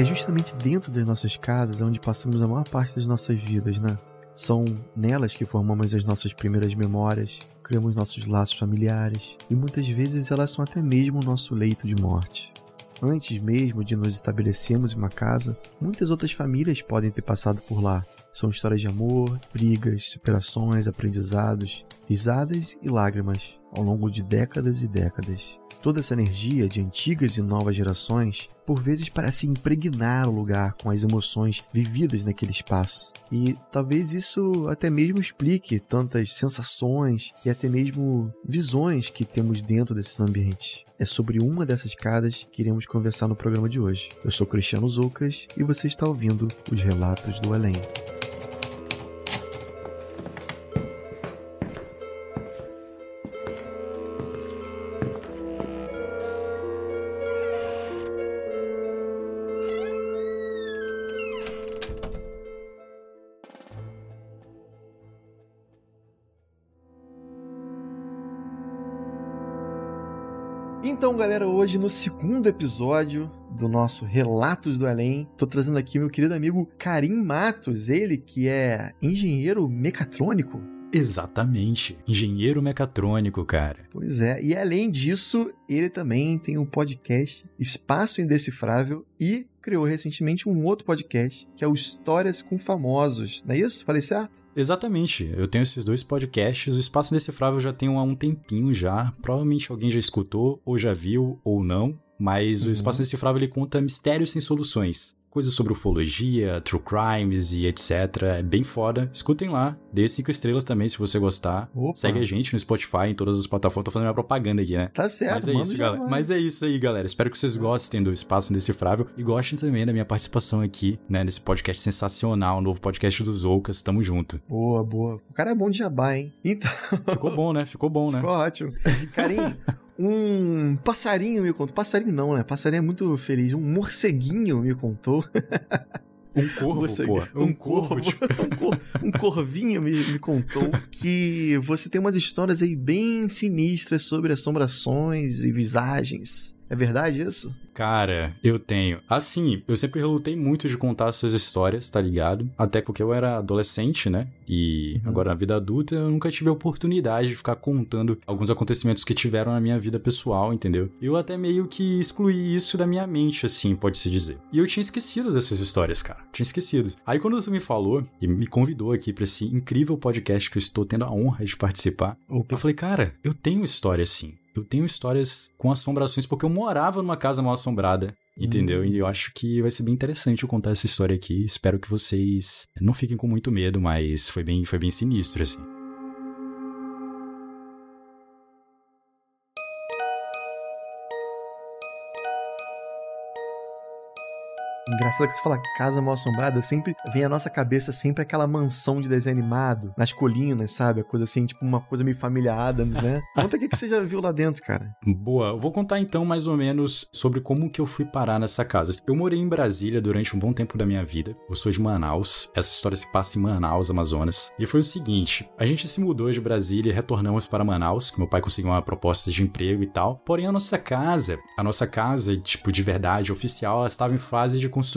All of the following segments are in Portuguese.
É justamente dentro das nossas casas onde passamos a maior parte das nossas vidas, né? São nelas que formamos as nossas primeiras memórias, criamos nossos laços familiares e muitas vezes elas são até mesmo o nosso leito de morte. Antes mesmo de nos estabelecermos em uma casa, muitas outras famílias podem ter passado por lá. São histórias de amor, brigas, superações, aprendizados, risadas e lágrimas ao longo de décadas e décadas. Toda essa energia de antigas e novas gerações por vezes parece impregnar o lugar com as emoções vividas naquele espaço. E talvez isso até mesmo explique tantas sensações e até mesmo visões que temos dentro desses ambientes. É sobre uma dessas casas que iremos conversar no programa de hoje. Eu sou Cristiano Zoucas e você está ouvindo os Relatos do Além. Hoje no segundo episódio do nosso Relatos do Além, tô trazendo aqui meu querido amigo Karim Matos, ele que é engenheiro mecatrônico. Exatamente, engenheiro mecatrônico, cara. Pois é, e além disso, ele também tem um podcast Espaço Indecifrável e criou recentemente um outro podcast, que é o Histórias com Famosos. Não é isso? Falei certo? Exatamente. Eu tenho esses dois podcasts. O Espaço Indecifrável já tem há um tempinho já. Provavelmente alguém já escutou, ou já viu, ou não. Mas uhum. o Espaço Indecifrável ele conta mistérios sem soluções coisas sobre ufologia, true crimes e etc. É bem foda. Escutem lá, dê cinco estrelas também se você gostar. Opa. Segue a gente no Spotify, em todas as plataformas. Tô fazendo minha propaganda aqui, né? Tá certo, Mas é isso, galera. Mas é isso aí, galera. Espero que vocês gostem do Espaço Indecifrável e gostem também da minha participação aqui, né, nesse podcast sensacional, novo podcast dos Oucas. Tamo junto. Boa, boa. O cara é bom de jabá, hein? Então. Ficou bom, né? Ficou bom, né? Ficou ótimo. Carinho, um passarinho me contou. Passarinho não, né? Passarinho é muito feliz. Um morceguinho me contou. Um corvo, pô. Um, um corvo. Tipo... um, cor, um corvinho me, me contou que você tem umas histórias aí bem sinistras sobre assombrações e visagens. É verdade isso? Cara, eu tenho. Assim, eu sempre relutei muito de contar essas histórias, tá ligado? Até porque eu era adolescente, né? E uhum. agora na vida adulta eu nunca tive a oportunidade de ficar contando alguns acontecimentos que tiveram na minha vida pessoal, entendeu? Eu até meio que excluí isso da minha mente, assim, pode-se dizer. E eu tinha esquecido dessas histórias, cara. Tinha esquecido. Aí quando tu me falou e me convidou aqui pra esse incrível podcast que eu estou tendo a honra de participar, Opa. eu falei, cara, eu tenho história assim. Eu tenho histórias com assombrações porque eu morava numa casa mal assombrada. Entendeu? Hum. E eu acho que vai ser bem interessante eu contar essa história aqui. Espero que vocês não fiquem com muito medo, mas foi bem, foi bem sinistro, assim. Engraçado que você fala casa mal assombrada, sempre vem à nossa cabeça sempre aquela mansão de desenho animado, nas colinas, sabe? A coisa assim, tipo uma coisa meio família Adams, né? Conta o que, que você já viu lá dentro, cara. Boa, eu vou contar então mais ou menos sobre como que eu fui parar nessa casa. Eu morei em Brasília durante um bom tempo da minha vida. Eu sou de Manaus. Essa história se passa em Manaus, Amazonas. E foi o seguinte: a gente se mudou de Brasília e retornamos para Manaus, que meu pai conseguiu uma proposta de emprego e tal. Porém, a nossa casa, a nossa casa, tipo, de verdade, oficial, ela estava em fase de construção.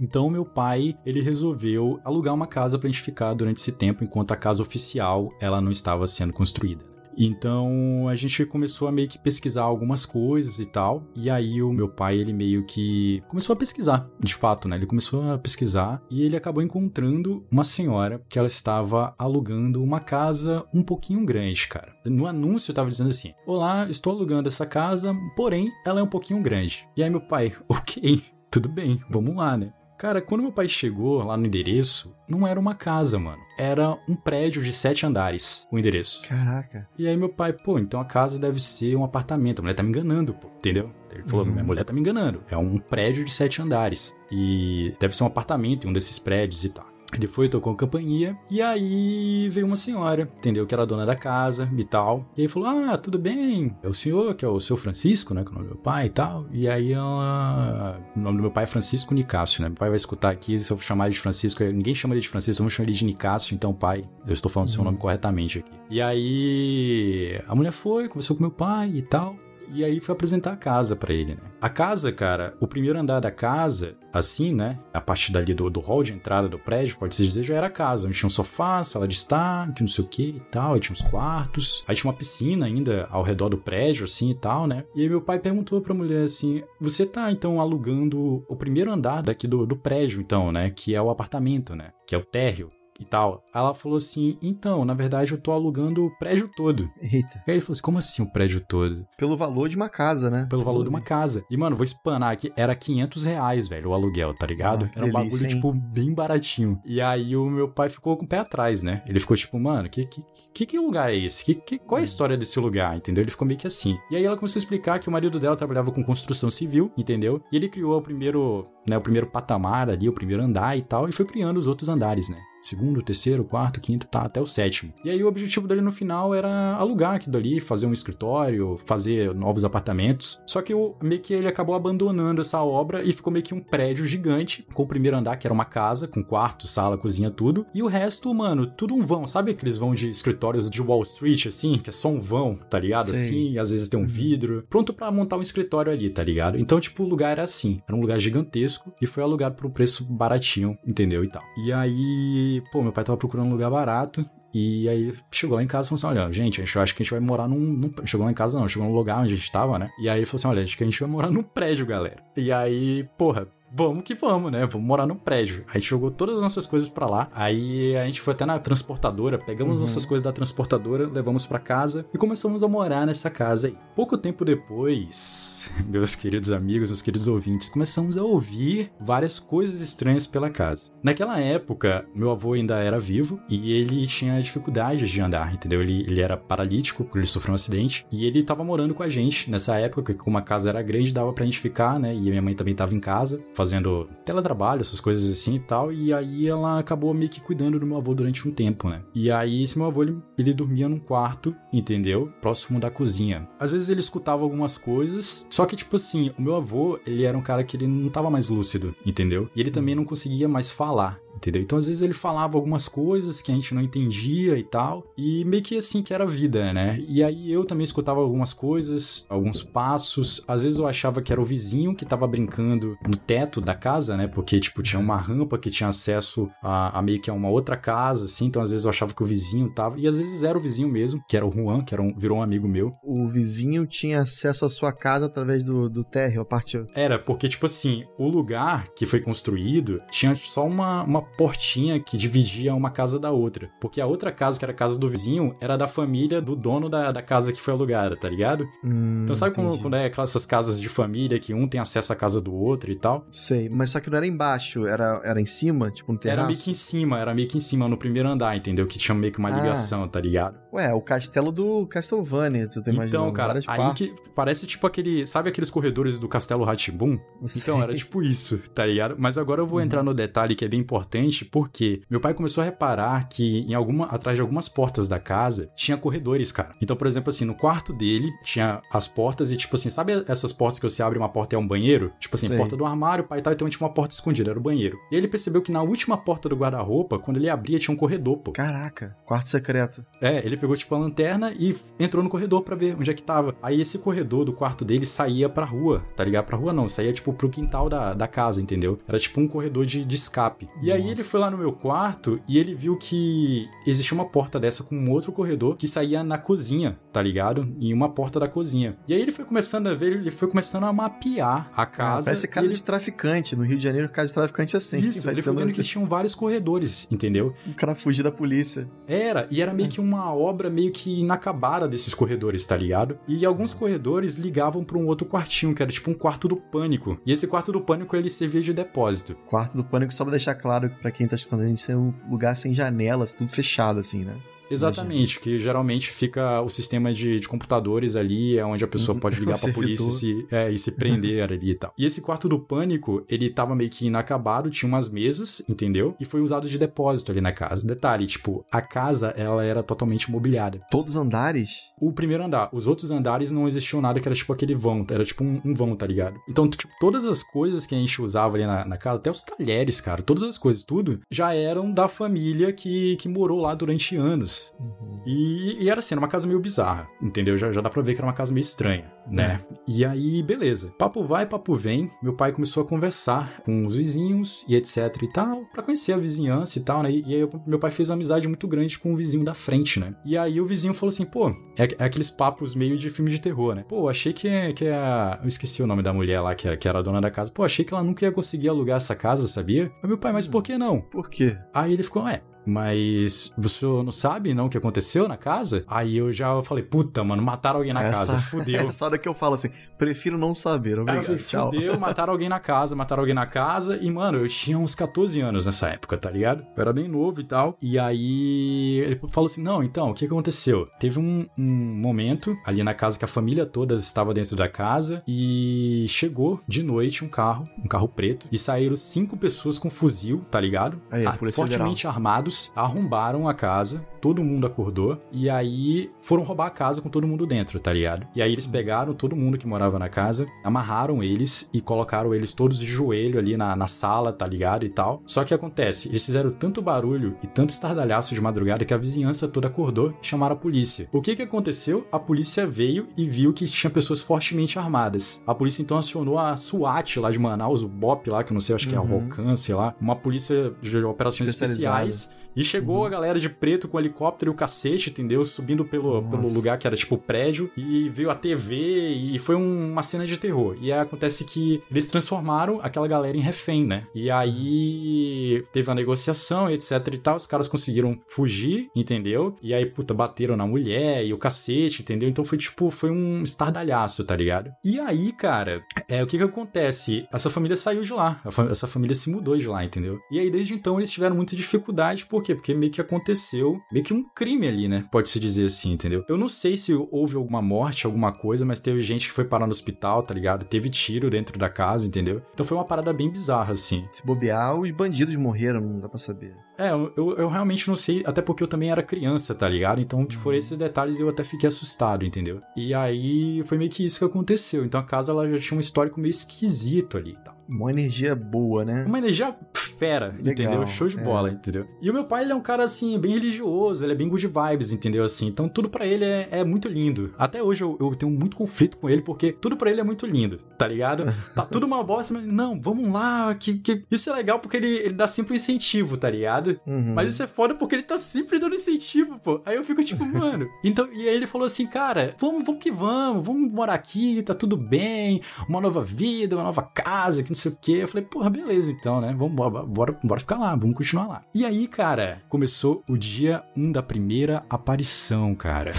Então meu pai, ele resolveu alugar uma casa para a gente ficar durante esse tempo enquanto a casa oficial ela não estava sendo construída. Então a gente começou a meio que pesquisar algumas coisas e tal. E aí o meu pai, ele meio que começou a pesquisar, de fato, né? Ele começou a pesquisar e ele acabou encontrando uma senhora que ela estava alugando uma casa um pouquinho grande, cara. No anúncio estava dizendo assim: Olá, estou alugando essa casa, porém ela é um pouquinho grande. E aí meu pai, ok tudo bem, vamos lá, né? Cara, quando meu pai chegou lá no endereço, não era uma casa, mano. Era um prédio de sete andares, o endereço. Caraca. E aí meu pai, pô, então a casa deve ser um apartamento. A mulher tá me enganando, pô, entendeu? Ele falou, Uhum. minha mulher tá me enganando. É um prédio de sete andares. E deve ser um apartamento em um desses prédios e tal. Ele foi, tocou a campainha, e aí veio uma senhora, entendeu? Que era a dona da casa e tal. E aí falou: Ah, tudo bem, é o senhor, que é o seu Francisco, né? Que é o nome do meu pai e tal. E aí ela. O nome do meu pai é Francisco Nicásio, né? Meu pai vai escutar aqui, se eu chamar ele de Francisco, ninguém chama ele de Francisco, vamos chamar ele de Nicásio, então, pai, eu estou falando o seu Uhum. nome corretamente aqui. E aí a mulher foi, conversou com meu pai e tal. E aí foi apresentar a casa pra ele, né? A casa, cara, o primeiro andar da casa, assim, né? A partir dali do, do hall de entrada do prédio, pode-se dizer, já era a casa. Onde tinha um sofá, sala de estar, que não sei o que e tal. Aí tinha uns quartos. Aí tinha uma piscina ainda ao redor do prédio, assim e tal, né? E aí meu pai perguntou pra mulher assim: Você tá então alugando o primeiro andar daqui do, do prédio, então, né? Que é o apartamento, né? Que é o térreo. E tal. Ela falou assim: então, na verdade, eu tô alugando o prédio todo. Eita. Aí ele falou assim: como assim o prédio todo? Pelo valor de uma casa, né? Pelo valor de uma casa. E, mano, vou espanar aqui. Era 500 reais, velho, o aluguel, tá ligado? Ah, Era um bagulho, hein? tipo, bem baratinho. E aí o meu pai ficou com o pé atrás, né? Ele ficou tipo, mano, que, que, que, que lugar é esse? Que, que, qual é a história desse lugar, entendeu? Ele ficou meio que assim. E aí ela começou a explicar que o marido dela trabalhava com construção civil, entendeu? E ele criou o primeiro, né, o primeiro patamar ali, o primeiro andar e tal, e foi criando os outros andares, né? Segundo, terceiro, quarto, quinto, tá, até o sétimo. E aí o objetivo dele no final era alugar aquilo ali, fazer um escritório, fazer novos apartamentos. Só que meio que ele acabou abandonando essa obra e ficou meio que um prédio gigante, com o primeiro andar, que era uma casa, com quarto, sala, cozinha, tudo. E o resto, mano, tudo um vão. Sabe aqueles vão de escritórios de Wall Street, assim, que é só um vão, tá ligado? Sei. Assim, às vezes tem um vidro. Pronto pra montar um escritório ali, tá ligado? Então, tipo, o lugar era assim. Era um lugar gigantesco e foi alugado por um preço baratinho, entendeu? E tal. E aí, pô, meu pai tava procurando um lugar barato. E aí chegou lá em casa e falou assim: olha, gente, a gente acha que a gente vai morar num, num- Chegou lá em casa, não, chegou no lugar onde a gente tava, né? E aí falou assim: olha, acho que a gente vai morar num prédio, galera. E aí, porra. Vamos que vamos, né? Vamos morar num prédio. Aí jogou todas as nossas coisas pra lá. Aí a gente foi até na transportadora, pegamos Uhum. nossas coisas da transportadora, levamos pra casa e começamos a morar nessa casa aí. Pouco tempo depois, meus queridos amigos, meus queridos ouvintes, começamos a ouvir várias coisas estranhas pela casa. Naquela época, meu avô ainda era vivo e ele tinha dificuldades de andar, entendeu? Ele, ele era paralítico, ele sofreu um acidente, e ele tava morando com a gente nessa época, que como a casa era grande, dava pra gente ficar, né? E a minha mãe também tava em casa, fazendo teletrabalho, essas coisas assim e tal, e aí ela acabou meio que cuidando do meu avô durante um tempo, né? E aí esse meu avô, ele, ele dormia num quarto, entendeu? Próximo da cozinha. Às vezes ele escutava algumas coisas, só que tipo assim, o meu avô, ele era um cara que ele não tava mais lúcido, entendeu? E ele também não conseguia mais falar. Entendeu? Então, às vezes, ele falava algumas coisas que a gente não entendia e tal. E meio que assim que era a vida, né? E aí eu também escutava algumas coisas, alguns passos. Às vezes eu achava que era o vizinho que tava brincando no teto da casa, né? Porque, tipo, tinha uma rampa que tinha acesso a, a meio que a uma outra casa, assim. Então, às vezes eu achava que o vizinho tava. E às vezes era o vizinho mesmo, que era o Juan, que era um, virou um amigo meu. O vizinho tinha acesso à sua casa através do, do térreo, a parte. Era, porque, tipo assim, o lugar que foi construído tinha só uma, uma portinha que dividia uma casa da outra. Porque a outra casa, que era a casa do vizinho, era da família do dono da, da casa que foi alugada, tá ligado? Hum, Então sabe quando, quando é aquelas essas casas de família que um tem acesso à casa do outro e tal? Sei, mas só que não era embaixo, era, era em cima, tipo no terraço. Era meio que em cima, era meio que em cima, no primeiro andar, entendeu? Que tinha meio que uma Ah. ligação, tá ligado? Ué, o castelo do Castlevania, tu tá imaginando? Então, cara, aí partes. que parece tipo aquele. Sabe aqueles corredores do Castelo Ratibum? Então, era tipo isso, tá ligado? Mas agora eu vou Uhum. entrar no detalhe que é bem importante, porque meu pai começou a reparar que em alguma, atrás de algumas portas da casa tinha corredores, cara. Então, por exemplo, assim, no quarto dele tinha as portas e, tipo assim, sabe essas portas que você abre uma porta e é um banheiro? Tipo assim, Sei. porta do armário, pai e tal, então tinha uma porta escondida, era o banheiro. E ele percebeu que na última porta do guarda-roupa, quando ele abria, tinha um corredor, pô. Caraca, quarto secreto. É, ele pegou tipo a lanterna e entrou no corredor pra ver onde é que tava. Aí esse corredor do quarto dele saía pra rua, tá ligado? Pra rua não, saía tipo pro quintal da, da casa, entendeu? Era tipo um corredor de, de escape. E aí aí ele foi lá no meu quarto e ele viu que existia uma porta dessa com um outro corredor que saía na cozinha, tá ligado? Em uma porta da cozinha. E aí ele foi começando a ver, ele foi começando a mapear a casa. Ah, parece casa ele... de traficante. No Rio de Janeiro, casa de traficante é assim. Isso, ele foi vendo que tinham vários corredores, entendeu? O cara fugir da polícia. Era, e era meio que uma obra meio que inacabada desses corredores, tá ligado? E alguns corredores ligavam para um outro quartinho, que era tipo um quarto do pânico. E esse quarto do pânico ele servia de depósito. Quarto do pânico, só pra deixar claro para quem tá escutando a gente, é um lugar sem janelas, tudo fechado assim, né? Exatamente, que geralmente fica o sistema de, de computadores ali, é onde a pessoa pode ligar pra polícia e se, é, e se prender ali e tal. E esse quarto do pânico, ele tava meio que inacabado, tinha umas mesas, entendeu? E foi usado de depósito ali na casa. Detalhe, tipo, a casa, ela era totalmente mobiliada. Todos os andares? O primeiro andar. Os outros andares não existiam nada que era tipo aquele vão, era tipo um, um vão, tá ligado? Então, tipo, todas as coisas que a gente usava ali na, na casa, até os talheres, cara, todas as coisas, tudo, já eram da família que, que morou lá durante anos. Uhum. E, e, era assim, era uma casa meio bizarra, entendeu? Já, já dá pra ver que era uma casa meio estranha, né? É. E aí, beleza. Papo vai, papo vem. Meu pai começou a conversar com os vizinhos e etc e tal, pra conhecer a vizinhança e tal, né? E, e aí, meu pai fez uma amizade muito grande com o vizinho da frente, né? E aí, o vizinho falou assim: pô, é, é aqueles papos meio de filme de terror, né? Pô, achei que, que a. Eu esqueci o nome da mulher lá, que era, que era a dona da casa. Pô, achei que ela nunca ia conseguir alugar essa casa, sabia? Aí, meu pai, mas por que não? Por quê? Aí ele ficou, é, mas você não sabe, não, o que aconteceu na casa? Aí eu já falei, puta, mano, mataram alguém na Essa... casa, fudeu. Só hora que eu falo assim, prefiro não saber, obrigado, falei, tchau. Fudeu, mataram alguém na casa, mataram alguém na casa. E, mano, eu tinha uns 14 anos nessa época, tá ligado? Eu era bem novo e tal. E aí ele falou assim, não, então, o que aconteceu? Teve um, um momento ali na casa que a família toda estava dentro da casa e chegou de noite um carro, um carro preto, e saíram cinco pessoas com fuzil, tá ligado? Aí, ah, fortemente Federal. Armados arrombaram a casa, todo mundo acordou, e aí foram roubar a casa com todo mundo dentro, tá ligado? E aí eles pegaram todo mundo que morava na casa, amarraram eles e colocaram eles todos de joelho ali na, na sala, tá ligado? E tal. Só que acontece, eles fizeram tanto barulho e tanto estardalhaço de madrugada que a vizinhança toda acordou e chamaram a polícia. O que que aconteceu? A polícia veio e viu que tinha pessoas fortemente armadas. A polícia então acionou a SWAT lá de Manaus, o BOP lá, que eu não sei, acho que é a uhum. Rocan, sei lá, uma polícia de operações especiais e chegou uhum. a galera de preto com helicóptero e o cacete, entendeu? Subindo pelo, pelo lugar que era tipo prédio. E veio a TV e foi um, uma cena de terror. E aí acontece que eles transformaram aquela galera em refém, né? E aí teve a negociação e etc e tal. Os caras conseguiram fugir, entendeu? E aí, puta, bateram na mulher e o cacete, entendeu? Então foi tipo, foi um estardalhaço, tá ligado? E aí, cara, é o que que acontece? Essa família saiu de lá. Essa família se mudou de lá, entendeu? E aí, desde então, eles tiveram muita dificuldade por quê? Porque meio que aconteceu, meio que um crime ali, né? Pode-se dizer assim, entendeu? Eu não sei se houve alguma morte, alguma coisa, mas teve gente que foi parar no hospital, tá ligado? Teve tiro dentro da casa, entendeu? Então foi uma parada bem bizarra, assim. Se bobear, os bandidos morreram, não dá pra saber. É, eu, eu realmente não sei, até porque eu também era criança, tá ligado? Então, tipo, uhum. esses detalhes eu até fiquei assustado, entendeu? E aí foi meio que isso que aconteceu. Então a casa ela já tinha um histórico meio esquisito ali, tá? Uma energia boa, né? Uma energia fera, Legal, entendeu? Show de é. bola, entendeu? E o meu pai, ele é um cara, assim, bem religioso, ele é bem good vibes, entendeu? Assim, então tudo para ele é, é, muito lindo. Até hoje eu, eu, tenho muito conflito com ele, porque tudo para ele é muito lindo, tá ligado? Tá tudo uma bosta, mas não, vamos lá, que, que... isso é legal porque ele, ele dá sempre um incentivo, tá ligado? Uhum. Mas isso é foda porque ele tá sempre dando incentivo, pô. Aí eu fico tipo, mano. Então, e aí ele falou assim, cara, vamos, vamos que vamos, vamos morar aqui, tá tudo bem, uma nova vida, uma nova casa, que não sei o quê. Eu falei, porra, beleza então, né? Vamos, bora, bora, bora ficar lá, vamos continuar lá. E aí, cara, começou o dia 1 um da primeira aparição, cara.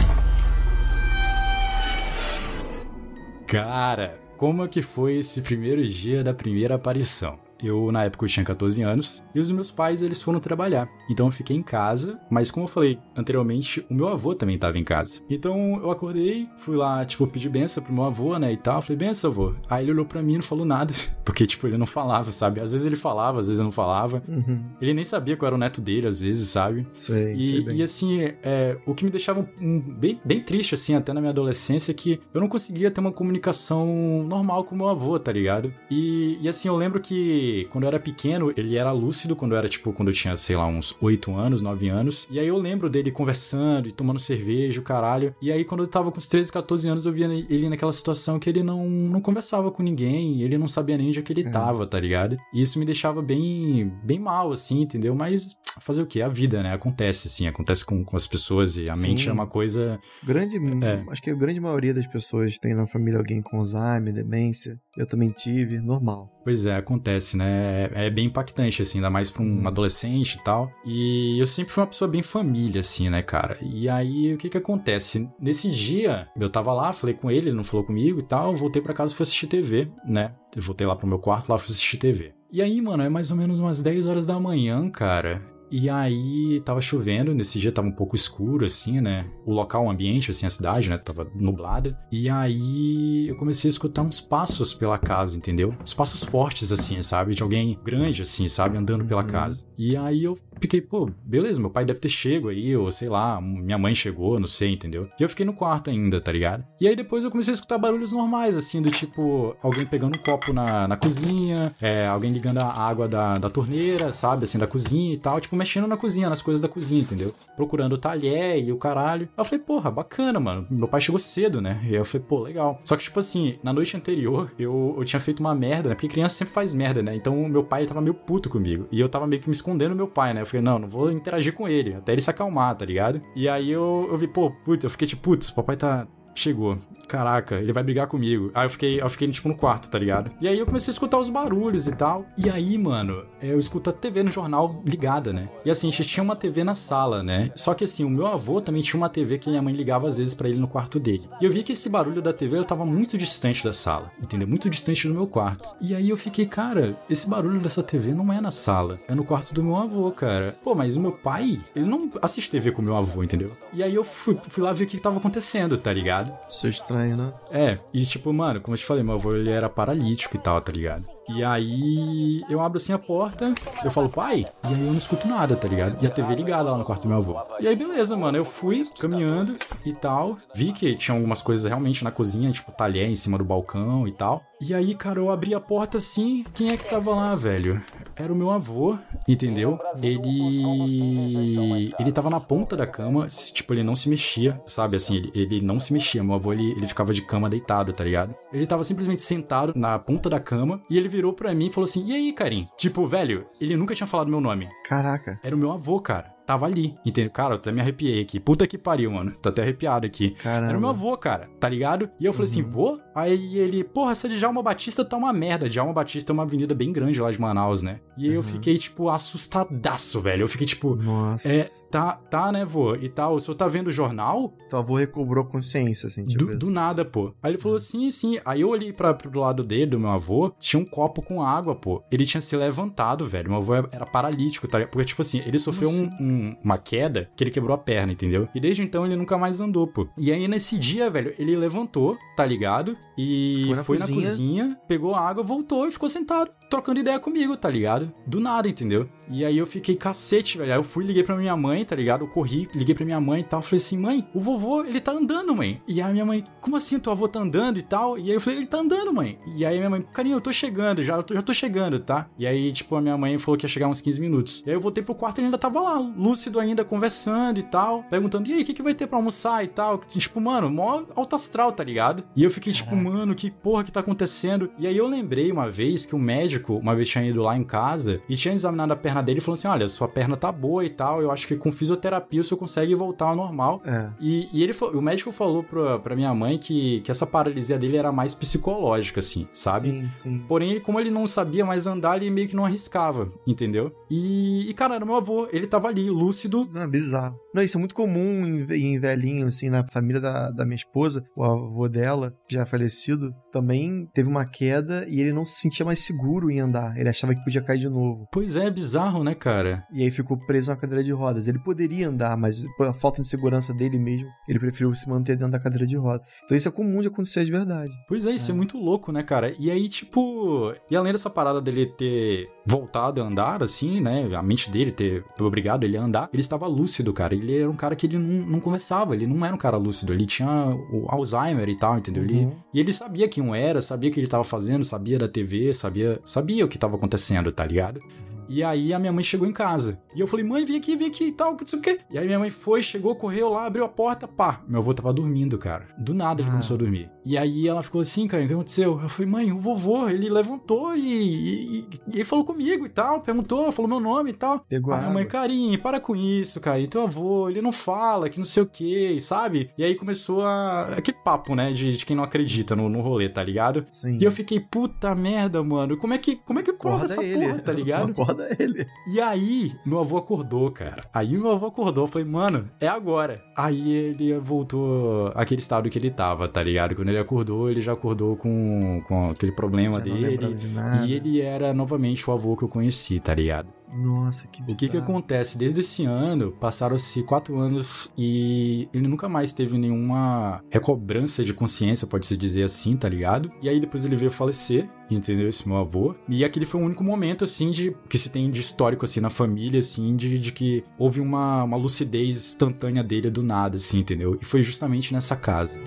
Cara, como é que foi esse primeiro dia da primeira aparição? Eu, na época, eu tinha 14 anos e os meus pais, eles foram trabalhar. Então eu fiquei em casa, mas como eu falei anteriormente, o meu avô também estava em casa. Então eu acordei, fui lá, tipo, pedir benção pro meu avô, né, e tal. Falei, benção, avô. Aí ele olhou pra mim e não falou nada, porque, tipo, ele não falava, sabe? Às vezes ele falava, às vezes eu não falava. Uhum. Ele nem sabia que eu era o neto dele, às vezes, sabe? Sei, e, sei e assim, é, o que me deixava bem, bem triste, assim, até na minha adolescência, é que eu não conseguia ter uma comunicação normal com o meu avô, tá ligado? E, e assim, eu lembro que quando eu era pequeno, ele era lúcido quando eu era, tipo, quando eu tinha, sei lá, uns uns 8 anos, 9 anos. E aí eu lembro dele conversando e tomando cerveja, o caralho. E aí quando eu tava com uns 13, 14 anos, eu via ele naquela situação que ele não, não conversava com ninguém, ele não sabia nem onde é que ele é. tava, tá ligado? E isso me deixava bem, bem mal, assim, entendeu? Mas fazer o quê? A vida, né? Acontece, assim, acontece com, com as pessoas e a Sim. mente é uma coisa. Grande. É. Acho que a grande maioria das pessoas tem na família alguém com Alzheimer, demência. Eu também tive, normal. Pois é, acontece, né? É, é bem impactante, assim, ainda mais pra um uhum. adolescente e tal. E eu sempre fui uma pessoa bem família, assim, né, cara? E aí, o que que acontece? Nesse dia, eu tava lá, falei com ele, ele não falou comigo e tal, voltei para casa e fui assistir TV, né? Eu voltei lá pro meu quarto, lá fui assistir TV. E aí, mano, é mais ou menos umas 10 horas da manhã, cara. E aí tava chovendo, nesse dia tava um pouco escuro, assim, né? O local, o ambiente, assim, a cidade, né? Tava nublada. E aí eu comecei a escutar uns passos pela casa, entendeu? Uns passos fortes, assim, sabe? De alguém grande, assim, sabe? Andando pela uhum. casa. E aí eu fiquei, pô, beleza, meu pai deve ter chego aí, ou sei lá, minha mãe chegou, não sei, entendeu? E eu fiquei no quarto ainda, tá ligado? E aí depois eu comecei a escutar barulhos normais, assim, do tipo, alguém pegando um copo na, na cozinha, é, alguém ligando a água da, da torneira, sabe, assim, da cozinha e tal, tipo, mexendo na cozinha, nas coisas da cozinha, entendeu? Procurando o talher e o caralho. Aí eu falei, porra, bacana, mano. Meu pai chegou cedo, né? E aí eu falei, pô, legal. Só que, tipo assim, na noite anterior, eu, eu tinha feito uma merda, né? Porque criança sempre faz merda, né? Então meu pai tava meio puto comigo. E eu tava meio que me escondendo do meu pai, né? Eu falei, não, não vou interagir com ele, até ele se acalmar, tá ligado? E aí eu, eu vi, pô, putz, eu fiquei tipo, putz, papai tá, chegou. Caraca, ele vai brigar comigo. Aí eu fiquei, eu fiquei tipo no quarto, tá ligado? E aí eu comecei a escutar os barulhos e tal. E aí, mano, eu escuto a TV no jornal ligada, né? E assim, a gente tinha uma TV na sala, né? Só que assim, o meu avô também tinha uma TV que minha mãe ligava às vezes para ele no quarto dele. E eu vi que esse barulho da TV ele tava muito distante da sala, entendeu? Muito distante do meu quarto. E aí eu fiquei, cara, esse barulho dessa TV não é na sala, é no quarto do meu avô, cara. Pô, mas o meu pai, ele não assiste TV com o meu avô, entendeu? E aí eu fui, fui lá ver o que, que tava acontecendo, tá ligado? Isso é estranho, né? É, e tipo, mano, como eu te falei, meu avô ele era paralítico e tal, tá ligado? E aí eu abro assim a porta, eu falo, pai, e aí eu não escuto nada, tá ligado? E a TV ligada lá no quarto do meu avô. E aí, beleza, mano, eu fui caminhando e tal. Vi que tinha algumas coisas realmente na cozinha, tipo talher em cima do balcão e tal. E aí, cara, eu abri a porta assim, quem é que tava lá, velho? Era o meu avô, entendeu? Ele. Ele tava na ponta da cama, tipo, ele não se mexia, sabe? Assim, ele, ele não se mexia. Meu avô, ele, ele ficava de cama deitado, tá ligado? Ele tava simplesmente sentado na ponta da cama e ele virou pra mim e falou assim: E aí, Karim? Tipo, velho, ele nunca tinha falado meu nome. Caraca. Era o meu avô, cara tava ali, entendeu? Cara, eu até me arrepiei aqui. Puta que pariu, mano. Tô até arrepiado aqui. Caramba. Era o meu avô, cara, tá ligado? E eu falei assim, uhum. assim, vô? Aí ele, porra, essa de Djalma Batista tá uma merda. Djalma Batista é uma avenida bem grande lá de Manaus, né? E aí uhum. eu fiquei, tipo, assustadaço, velho. Eu fiquei, tipo, Nossa. É, tá, tá, né, vô? E tal, o senhor tá vendo o jornal? Teu avô recobrou consciência, assim, tipo do, do, nada, pô. Aí ele falou, sim, sim. Aí eu olhei pra, pro lado dele, do meu avô, tinha um copo com água, pô. Ele tinha se levantado, velho. Meu avô era paralítico, tá? Porque, tipo assim, ele sofreu um, um, uma queda que ele quebrou a perna, entendeu? E desde então ele nunca mais andou, pô. E aí nesse dia, velho, ele levantou, tá ligado? E foi na, foi cozinha. na cozinha, pegou água, voltou e ficou sentado, trocando ideia comigo, tá ligado? Do nada, entendeu? E aí eu fiquei cacete, velho. Aí eu fui, liguei pra minha mãe, tá ligado? Eu corri, liguei pra minha mãe e tal. Falei assim, mãe, o vovô, ele tá andando, mãe. E aí a minha mãe, como assim, teu avô tá andando e tal? E aí eu falei, ele tá andando, mãe. E aí minha mãe, carinho, eu tô chegando, já, eu tô, já tô chegando, tá? E aí, tipo, a minha mãe falou que ia chegar uns 15 minutos. E aí eu voltei pro quarto e ele ainda tava lá, lúcido ainda, conversando e tal. Perguntando, e aí, o que, que vai ter pra almoçar e tal? Tipo, mano, mó alto astral, tá ligado? E eu fiquei, tipo, mano, que porra que tá acontecendo? E aí eu lembrei uma vez que o médico, uma vez tinha ido lá em casa e tinha examinado a perna dele e falou assim: olha, sua perna tá boa e tal, eu acho que com fisioterapia o senhor consegue voltar ao normal. É. E, e ele, o médico falou pra, pra minha mãe que, que essa paralisia dele era mais psicológica, assim, sabe? Sim, sim. Porém, como ele não sabia mais andar, ele meio que não arriscava, entendeu? E, e cara, era meu avô, ele tava ali, lúcido. Não, é bizarro. Não, isso é muito comum em, em velhinho, assim, na família da, da minha esposa, o avô dela, já é falecido, também teve uma queda e ele não se sentia mais seguro em andar. Ele achava que podia cair de novo. Pois é, bizarro, né, cara? E aí ficou preso na cadeira de rodas. Ele poderia andar, mas por a falta de segurança dele mesmo, ele preferiu se manter dentro da cadeira de rodas. Então isso é comum de acontecer de verdade. Pois é, isso é, é muito louco, né, cara? E aí, tipo. E além dessa parada dele ter voltado a andar, assim, né? A mente dele ter obrigado ele a andar, ele estava lúcido, cara. Ele era um cara que ele não, não conversava, ele não era um cara lúcido, ele tinha o Alzheimer e tal, entendeu? Uhum. Ele, e ele sabia quem era, sabia o que ele estava fazendo, sabia da TV, sabia, sabia o que estava acontecendo, tá ligado? E aí a minha mãe chegou em casa. E eu falei, mãe, vem aqui, vem aqui e tal, não sei o quê. E aí minha mãe foi, chegou, correu lá, abriu a porta, pá. Meu avô tava dormindo, cara. Do nada ele Ah. começou a dormir. E aí ela ficou assim, cara, o que aconteceu? Eu falei, mãe, o vovô, ele levantou e, e, ele falou comigo e tal, perguntou, falou meu nome e tal. Pegou a a mãe, carinho, para com isso, cara. E teu avô, ele não fala, que não sei o que, sabe? E aí começou a. aquele papo, né? De, de quem não acredita no, no rolê, tá ligado? Sim. E eu fiquei, puta merda, mano. Como é que, como é que prova Acorda essa ele. porra, tá ligado? Acorda ele. E aí, meu avô acordou, cara. Aí meu avô acordou, eu falei, mano, é agora. Aí ele voltou àquele estado que ele tava, tá ligado? Quando ele acordou, ele já acordou com, com aquele problema Já dele. de. E ele era novamente o avô que eu conheci, tá ligado? Nossa, que O bizarro. que que acontece? Desde esse ano, passaram-se quatro anos e ele nunca mais teve nenhuma recobrança de consciência, pode-se dizer assim, tá ligado? E aí depois ele veio falecer, entendeu? Esse meu avô. E aquele foi o único momento, assim, de que se tem de histórico, assim, na família, assim, de, de que houve uma, uma lucidez instantânea dele do nada, assim, entendeu? E foi justamente nessa casa.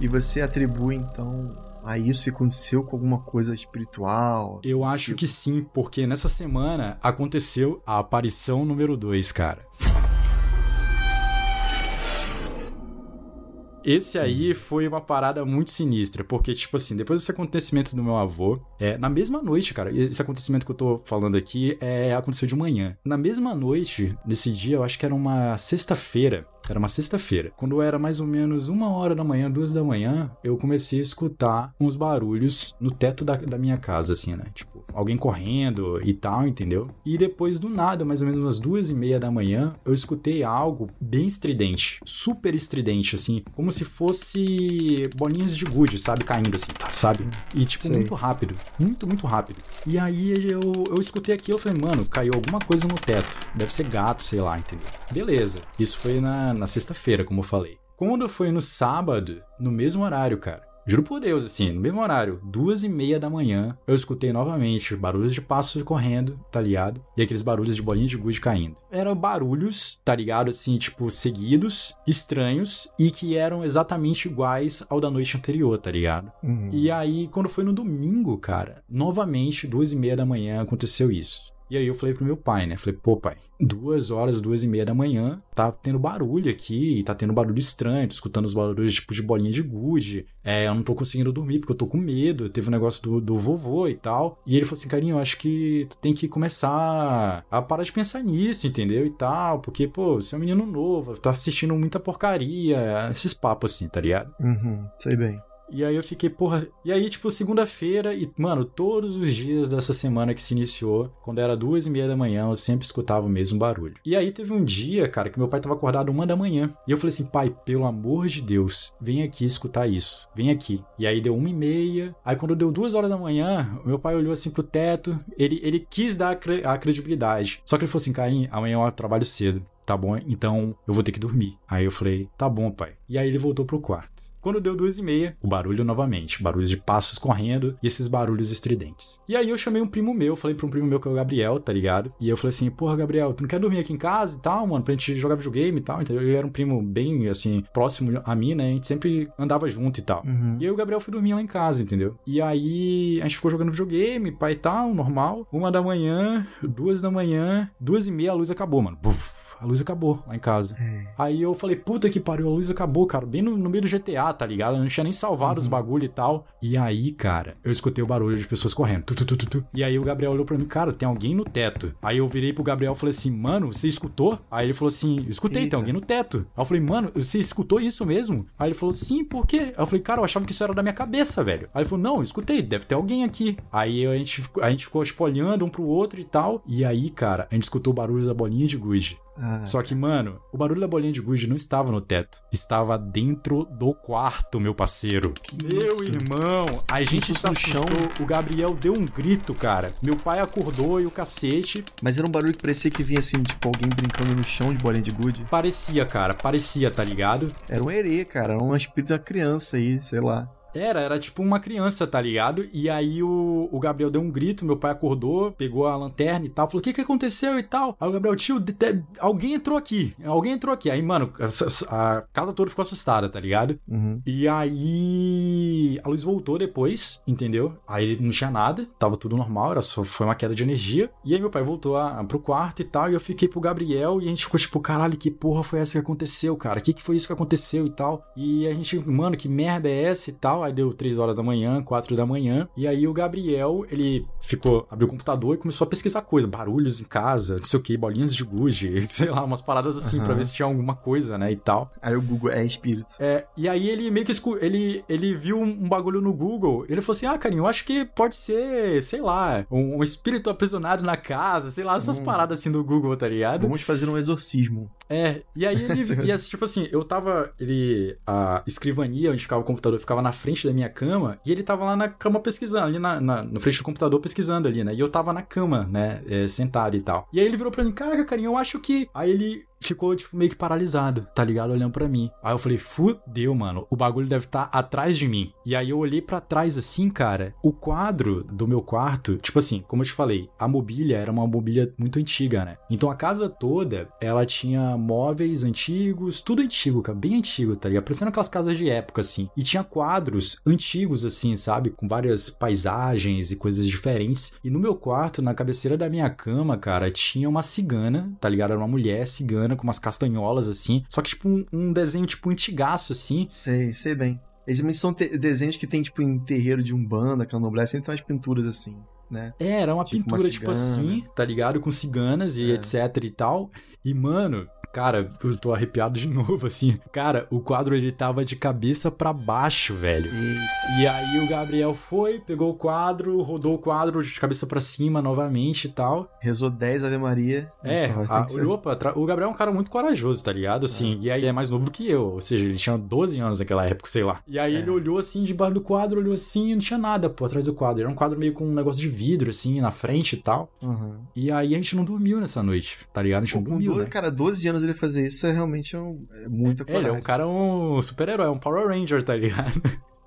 E você atribui, então, a isso que aconteceu com alguma coisa espiritual? Eu acho que sim, porque nessa semana aconteceu a aparição número 2, cara. Esse aí foi uma parada muito sinistra, porque, tipo assim, depois desse acontecimento do meu avô, é, na mesma noite, cara, esse acontecimento que eu tô falando aqui é, aconteceu de manhã. Na mesma noite, nesse dia, eu acho que era uma sexta-feira, era uma sexta-feira. Quando era mais ou menos uma hora da manhã, duas da manhã, eu comecei a escutar uns barulhos no teto da, da minha casa, assim, né? Tipo, alguém correndo e tal, entendeu? E depois do nada, mais ou menos umas duas e meia da manhã, eu escutei algo bem estridente, super estridente, assim, como se fosse bolinhas de gude, sabe? Caindo assim, tá, sabe? E tipo, Sei. muito rápido, muito, muito rápido. E aí eu, eu escutei aquilo e falei, mano, caiu alguma coisa no teto. Deve ser gato, sei lá, entendeu? Beleza. Isso foi na, na sexta-feira, como eu falei. Quando foi no sábado, no mesmo horário, cara. Juro por Deus, assim, no mesmo horário, duas e meia da manhã, eu escutei novamente barulhos de passos correndo, tá ligado? E aqueles barulhos de bolinha de gude caindo. Eram barulhos, tá ligado? Assim, tipo, seguidos, estranhos, e que eram exatamente iguais ao da noite anterior, tá ligado? Uhum. E aí, quando foi no domingo, cara, novamente, duas e meia da manhã, aconteceu isso. E aí eu falei pro meu pai, né? Falei, pô, pai, duas horas, duas e meia da manhã, tá tendo barulho aqui, tá tendo barulho estranho, tô escutando os barulhos tipo de bolinha de gude, é, eu não tô conseguindo dormir porque eu tô com medo, teve um negócio do, do vovô e tal. E ele falou assim, carinho, eu acho que tu tem que começar a parar de pensar nisso, entendeu? E tal, porque, pô, você é um menino novo, tá assistindo muita porcaria, esses papos assim, tá ligado? Uhum, sei bem. E aí eu fiquei, porra. E aí, tipo, segunda-feira, e, mano, todos os dias dessa semana que se iniciou, quando era duas e meia da manhã, eu sempre escutava o mesmo barulho. E aí teve um dia, cara, que meu pai tava acordado uma da manhã. E eu falei assim, pai, pelo amor de Deus, vem aqui escutar isso. Vem aqui. E aí deu uma e meia. Aí quando deu duas horas da manhã, meu pai olhou assim pro teto. Ele, ele quis dar a, cre- a credibilidade. Só que ele falou assim, carinho, amanhã eu trabalho cedo. Tá bom, então eu vou ter que dormir. Aí eu falei, tá bom, pai. E aí ele voltou pro quarto. Quando deu duas e meia, o barulho novamente. Barulhos de passos correndo e esses barulhos estridentes. E aí eu chamei um primo meu, falei pra um primo meu que é o Gabriel, tá ligado? E eu falei assim, porra, Gabriel, tu não quer dormir aqui em casa e tal, mano? Pra gente jogar videogame e tal, entendeu? Ele era um primo bem, assim, próximo a mim, né? A gente sempre andava junto e tal. Uhum. E aí o Gabriel foi dormir lá em casa, entendeu? E aí a gente ficou jogando videogame, pai e tal, normal. Uma da manhã, duas da manhã, duas e meia a luz acabou, mano. Buf, a luz acabou lá em casa. É. Aí eu falei, puta que pariu, a luz acabou, cara. Bem no, no meio do GTA, tá ligado? Eu não tinha nem salvado os Uhum. bagulho e tal. E aí, cara, eu escutei o barulho de pessoas correndo. Tu, tu, tu. E aí o Gabriel olhou pra mim, cara, tem alguém no teto. Aí eu virei pro Gabriel e falei assim, mano, você escutou? Aí ele falou assim, escutei, Eita. tem alguém no teto. Aí eu falei, mano, você escutou isso mesmo? Aí ele falou, sim, por quê? Aí eu falei, cara, eu achava que isso era da minha cabeça, velho. Aí ele falou, não, escutei, deve ter alguém aqui. Aí a gente, ficou- a gente ficou tipo, olhando um pro outro e tal. E aí, cara, a gente escutou o barulho da bolinha de gude. Ah, Só que, mano, o barulho da bolinha de gude não estava no teto. Estava dentro do quarto, meu parceiro. Meu isso? irmão, a gente se fosse no chão? assustou. O Gabriel deu um grito, cara. Meu pai acordou e o cacete. Mas era um barulho que parecia que vinha assim, tipo, alguém brincando no chão de bolinha de gude. Parecia, cara, parecia, tá ligado? Era um herê, cara. Era um espírito de uma criança aí, sei lá. Era, era tipo uma criança, tá ligado? E aí o, o Gabriel deu um grito, meu pai acordou, pegou a lanterna e tal, falou: O que que aconteceu e tal? Aí o Gabriel, tio, de, de, alguém entrou aqui, alguém entrou aqui. Aí, mano, a, a casa toda ficou assustada, tá ligado? Uhum. E aí a luz voltou depois, entendeu? Aí não tinha nada, tava tudo normal, era só foi uma queda de energia. E aí meu pai voltou a, a, pro quarto e tal, e eu fiquei pro Gabriel e a gente ficou tipo, caralho, que porra foi essa que aconteceu, cara? O que que foi isso que aconteceu e tal? E a gente, mano, que merda é essa e tal? Aí deu 3 horas da manhã, 4 da manhã, e aí o Gabriel, ele ficou, abriu o computador e começou a pesquisar coisa, barulhos em casa, não sei o que, bolinhas de gude, sei lá, umas paradas assim, uhum. pra ver se tinha alguma coisa, né, e tal. Aí o Google é espírito. É, e aí ele meio que ele, ele viu um bagulho no Google, ele falou assim, ah, carinho, eu acho que pode ser, sei lá, um, um espírito aprisionado na casa, sei lá, essas hum. paradas assim do Google, tá ligado? Vamos fazer um exorcismo. É, e aí ele, e assim, tipo assim, eu tava, ele, a escrivania onde ficava o computador ficava na frente da minha cama, e ele tava lá na cama pesquisando, ali na, na no frente do computador pesquisando ali, né, e eu tava na cama, né, é, sentado e tal. E aí ele virou pra mim, cara, carinho, eu acho que... Aí ele ficou, tipo, meio que paralisado, tá ligado? Olhando para mim. Aí eu falei, fudeu, mano. O bagulho deve estar tá atrás de mim. E aí eu olhei para trás assim, cara. O quadro do meu quarto, tipo assim, como eu te falei, a mobília era uma mobília muito antiga, né? Então a casa toda, ela tinha móveis antigos, tudo antigo, cara, bem antigo, tá ligado? Parecendo aquelas casas de época, assim. E tinha quadros antigos, assim, sabe? Com várias paisagens e coisas diferentes. E no meu quarto, na cabeceira da minha cama, cara, tinha uma cigana, tá ligado? Era uma mulher cigana com umas castanholas assim. Só que, tipo, um, um desenho, tipo, antigaço, assim. Sei, sei bem. Eles são desenhos que tem, tipo, em terreiro de Umbanda, candomblé, sempre tem umas pinturas assim. Né? É, era uma tipo pintura, uma tipo assim, tá ligado? Com ciganas e é. etc e tal. E, mano, Cara, eu tô arrepiado de novo, assim. Cara, o quadro ele tava de cabeça para baixo, velho. E... e aí o Gabriel foi, pegou o quadro, rodou o quadro de cabeça para cima novamente e tal. Rezou 10 Ave Maria. É, a, olhou pra trás. O Gabriel é um cara muito corajoso, tá ligado? Assim, é. e aí é mais novo que eu. Ou seja, ele tinha 12 anos naquela época, sei lá. E aí é. ele olhou assim, debaixo do quadro, olhou assim e não tinha nada, pô, atrás do quadro. Era um quadro meio com um negócio de vidro, assim, na frente e tal. Uhum. E aí a gente não dormiu nessa noite, tá ligado? A gente pô, não dormiu, dois, né? Cara, 12 anos ele fazer isso é realmente um, é muita coragem. Ele é um cara, um super-herói, um Power Ranger, tá ligado?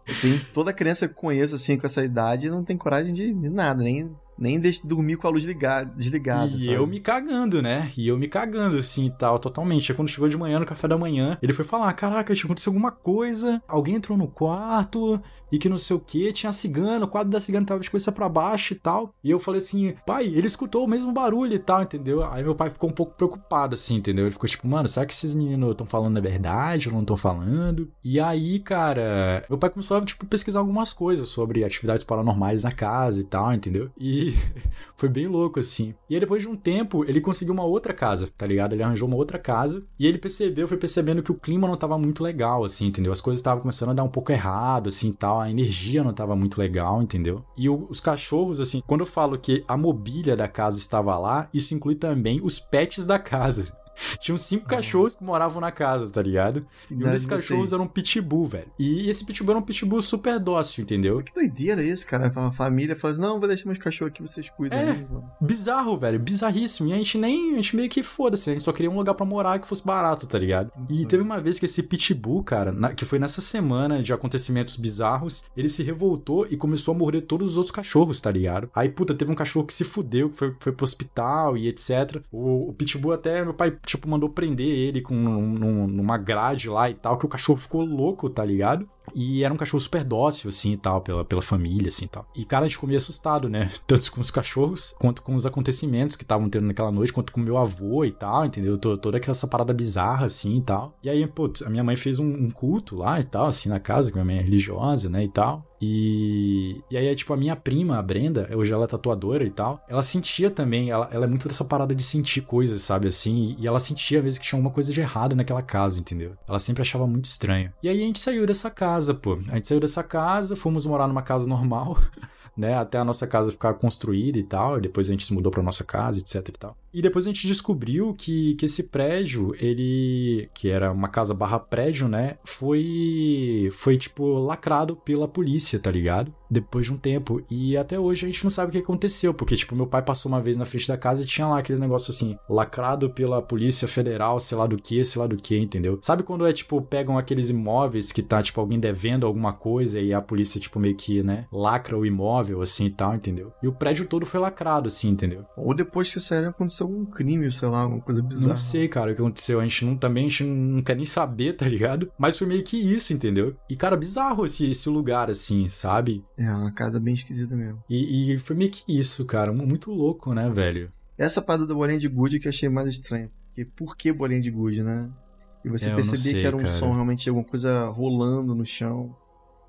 Sim, toda criança que eu conheço, assim, com essa idade, não tem coragem de, de nada, nem nem deixe dormir com a luz ligada, desligada. E sabe? eu me cagando, né? E eu me cagando, assim, e tal, totalmente. Aí quando chegou de manhã, no café da manhã, ele foi falar: Caraca, aconteceu alguma coisa, alguém entrou no quarto e que não sei o que, tinha cigano, o quadro da cigana tava de cabeça pra baixo e tal. E eu falei assim: Pai, ele escutou o mesmo barulho e tal, entendeu? Aí meu pai ficou um pouco preocupado, assim, entendeu? Ele ficou tipo: Mano, será que esses meninos estão falando a verdade ou não estão falando? E aí, cara, meu pai começou a, tipo, pesquisar algumas coisas sobre atividades paranormais na casa e tal, entendeu? E foi bem louco, assim. E aí, depois de um tempo, ele conseguiu uma outra casa, tá ligado? Ele arranjou uma outra casa. E ele percebeu, foi percebendo que o clima não tava muito legal, assim, entendeu? As coisas estavam começando a dar um pouco errado, assim, tal. A energia não tava muito legal, entendeu? E o, os cachorros, assim, quando eu falo que a mobília da casa estava lá, isso inclui também os pets da casa. Tinham cinco cachorros que moravam na casa, tá ligado? E um desses cachorros era um pitbull, velho. E esse pitbull era um pitbull super dócil, entendeu? Que doideira isso, cara. A família fala assim, não, vou deixar meus cachorros aqui, vocês cuidam. É, bizarro, velho. Bizarríssimo. E a gente nem, a gente meio que foda-se. A gente só queria um lugar para morar que fosse barato, tá ligado? E uhum. teve uma vez que esse pitbull, cara, na, que foi nessa semana de acontecimentos bizarros, ele se revoltou e começou a morder todos os outros cachorros, tá ligado? Aí, puta, teve um cachorro que se fudeu, que foi, foi pro hospital e etc. O, o pitbull até, meu pai tipo, mandou prender ele com num, numa grade lá e tal, que o cachorro ficou louco, tá ligado? E era um cachorro super dócil, assim, e tal, pela, pela família, assim, e tal. E, cara, a gente ficou meio assustado, né? Tanto com os cachorros, quanto com os acontecimentos que estavam tendo naquela noite, quanto com meu avô e tal, entendeu? Toda aquela parada bizarra, assim, e tal. E aí, putz, a minha mãe fez um, um culto lá e tal, assim, na casa, que minha mãe é religiosa, né, e tal. E, e aí, tipo, a minha prima, a Brenda, hoje ela é tatuadora e tal, ela sentia também, ela, ela é muito dessa parada de sentir coisas, sabe, assim, e ela sentia mesmo que tinha alguma coisa de errado naquela casa, entendeu? Ela sempre achava muito estranho. E aí a gente saiu dessa casa, pô. A gente saiu dessa casa, fomos morar numa casa normal. né, até a nossa casa ficar construída e tal, e depois a gente se mudou para nossa casa, etc e tal. E depois a gente descobriu que, que esse prédio, ele, que era uma casa barra prédio, né, foi, foi tipo lacrado pela polícia, tá ligado? Depois de um tempo. E até hoje a gente não sabe o que aconteceu, porque, tipo, meu pai passou uma vez na frente da casa e tinha lá aquele negócio assim, lacrado pela Polícia Federal, sei lá do que, sei lá do que, entendeu? Sabe quando é, tipo, pegam aqueles imóveis que tá, tipo, alguém devendo alguma coisa e a polícia, tipo, meio que, né, lacra o imóvel, assim e tal, entendeu? E o prédio todo foi lacrado, assim, entendeu? Ou depois que saíram aconteceu algum crime, sei lá, alguma coisa bizarra. Não sei, cara, o que aconteceu. A gente não, também, a gente não quer nem saber, tá ligado? Mas foi meio que isso, entendeu? E, cara, bizarro esse, esse lugar, assim, sabe? É, uma casa bem esquisita mesmo. E, e foi meio que isso, cara. Muito louco, né, velho? Essa parada da bolinha de gude que eu achei mais estranha. Porque por que bolinha de gude, né? E você É, percebia sei, que era um cara. som realmente de alguma coisa rolando no chão.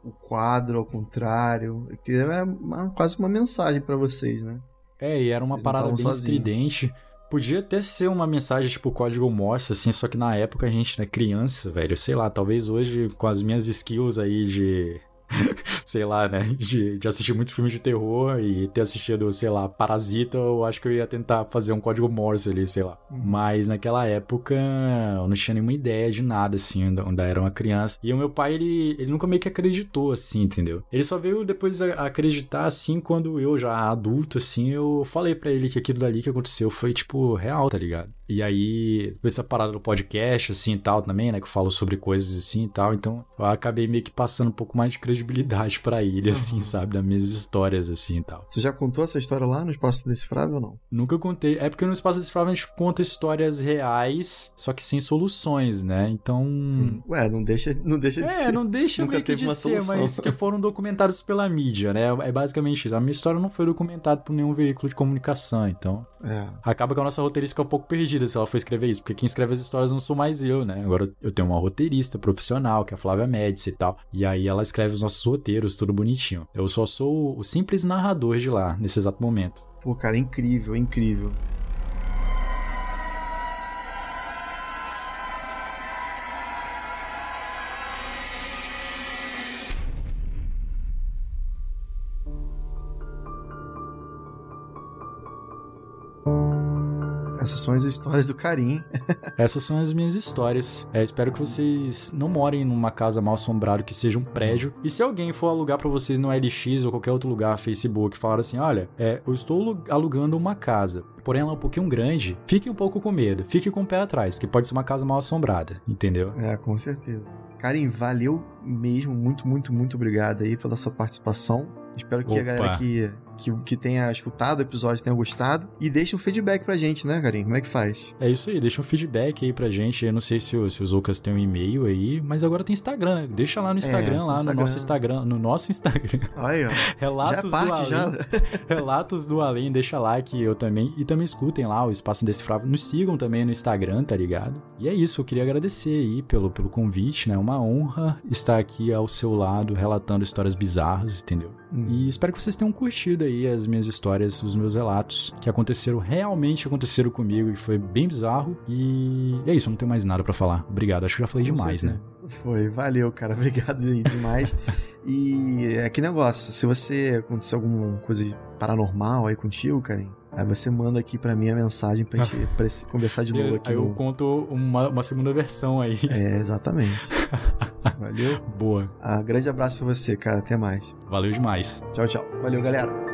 O quadro ao contrário. Que é uma- quase uma mensagem pra vocês, né? É, e era uma Eles parada bem sozinhos. estridente. Podia até ser uma mensagem tipo código Morse, assim, só que na época a gente, né, criança, velho, sei lá, talvez hoje com as minhas skills aí de. sei lá, né? De, de assistir muito filme de terror e ter assistido, sei lá, Parasita, eu acho que eu ia tentar fazer um código Morse ali, sei lá. Uhum. Mas naquela época eu não tinha nenhuma ideia de nada, assim, ainda- era uma criança. E o meu pai, ele, ele nunca meio que acreditou, assim, entendeu? Ele só veio depois acreditar, assim, quando eu já adulto, assim, eu falei pra ele que aquilo dali que aconteceu foi, tipo, real, tá ligado? E aí, depois essa parada do podcast, assim, e tal, também, né, que eu falo sobre coisas assim e tal, então eu acabei meio que passando um pouco mais de credibilidade pra ele, assim, Uhum. sabe? Das minhas histórias, assim e tal. Você já contou essa história lá no Espaço Decifrável ou não? Nunca contei. É porque no Espaço Decifrável a gente conta histórias reais, só que sem soluções, né? Então. Ué, não deixa, não deixa de É, ser. não deixa Nunca meio que de uma ser, solução. mas que foram documentados pela mídia, né? É basicamente isso. A minha história não foi documentada por nenhum veículo de comunicação, então. É. Acaba que a nossa roteirista fica um pouco perdida se ela for escrever isso, porque quem escreve as histórias não sou mais eu, né? Agora eu tenho uma roteirista profissional, que é a Flávia Médici e tal. E aí ela escreve os nossos roteiros, tudo bonitinho. Eu só sou o simples narrador de lá, nesse exato momento. Pô, cara, é incrível, é incrível. Essas são as histórias do Karim. Essas são as minhas histórias. É, espero que vocês não morem numa casa mal assombrada que seja um prédio. E se alguém for alugar pra vocês no LX ou qualquer outro lugar, Facebook, falar assim: olha, é, eu estou alu- alugando uma casa. Porém, ela é um pouquinho grande. Fique um pouco com medo. Fique com o pé atrás, que pode ser uma casa mal assombrada. Entendeu? É, com certeza. Karim, valeu mesmo. Muito, muito, muito obrigado aí pela sua participação. Espero que a Opa. galera que, que, que tenha escutado o episódio tenha gostado. E deixe um feedback pra gente, né, Karim? Como é que faz? É isso aí, deixa um feedback aí pra gente. Eu não sei se, o- se os Ocas têm um e-mail aí, mas agora tem Instagram, né? Deixa lá no Instagram, tem lá no Instagram. nosso Instagram, no nosso Instagram. Aí, ó. Relatos já é do parte, Além. já. Relatos do Além, deixa lá que eu também. E também escutem lá o Espaço Indecifrável. Nos sigam também no Instagram, tá ligado? E é isso, eu queria agradecer aí pelo, pelo convite, né? Uma honra estar aqui ao seu lado, relatando histórias bizarras, entendeu? Hum. E espero que vocês tenham curtido aí as minhas histórias, os meus relatos, que aconteceram, realmente aconteceram comigo, e foi bem bizarro. E é isso, eu não tenho mais nada pra falar. Obrigado, acho que já falei Com demais, né? certeza. Foi, valeu, cara. Obrigado aí demais. e é que negócio, se você acontecer alguma coisa paranormal aí contigo, Karim, aí você manda aqui pra mim a mensagem pra gente pra conversar de novo aqui. Aí eu no- conto uma, uma segunda versão aí. É, exatamente. Valeu. Boa. Ah, grande abraço pra você, cara. Até mais. Valeu demais. Tchau, tchau. Valeu, galera.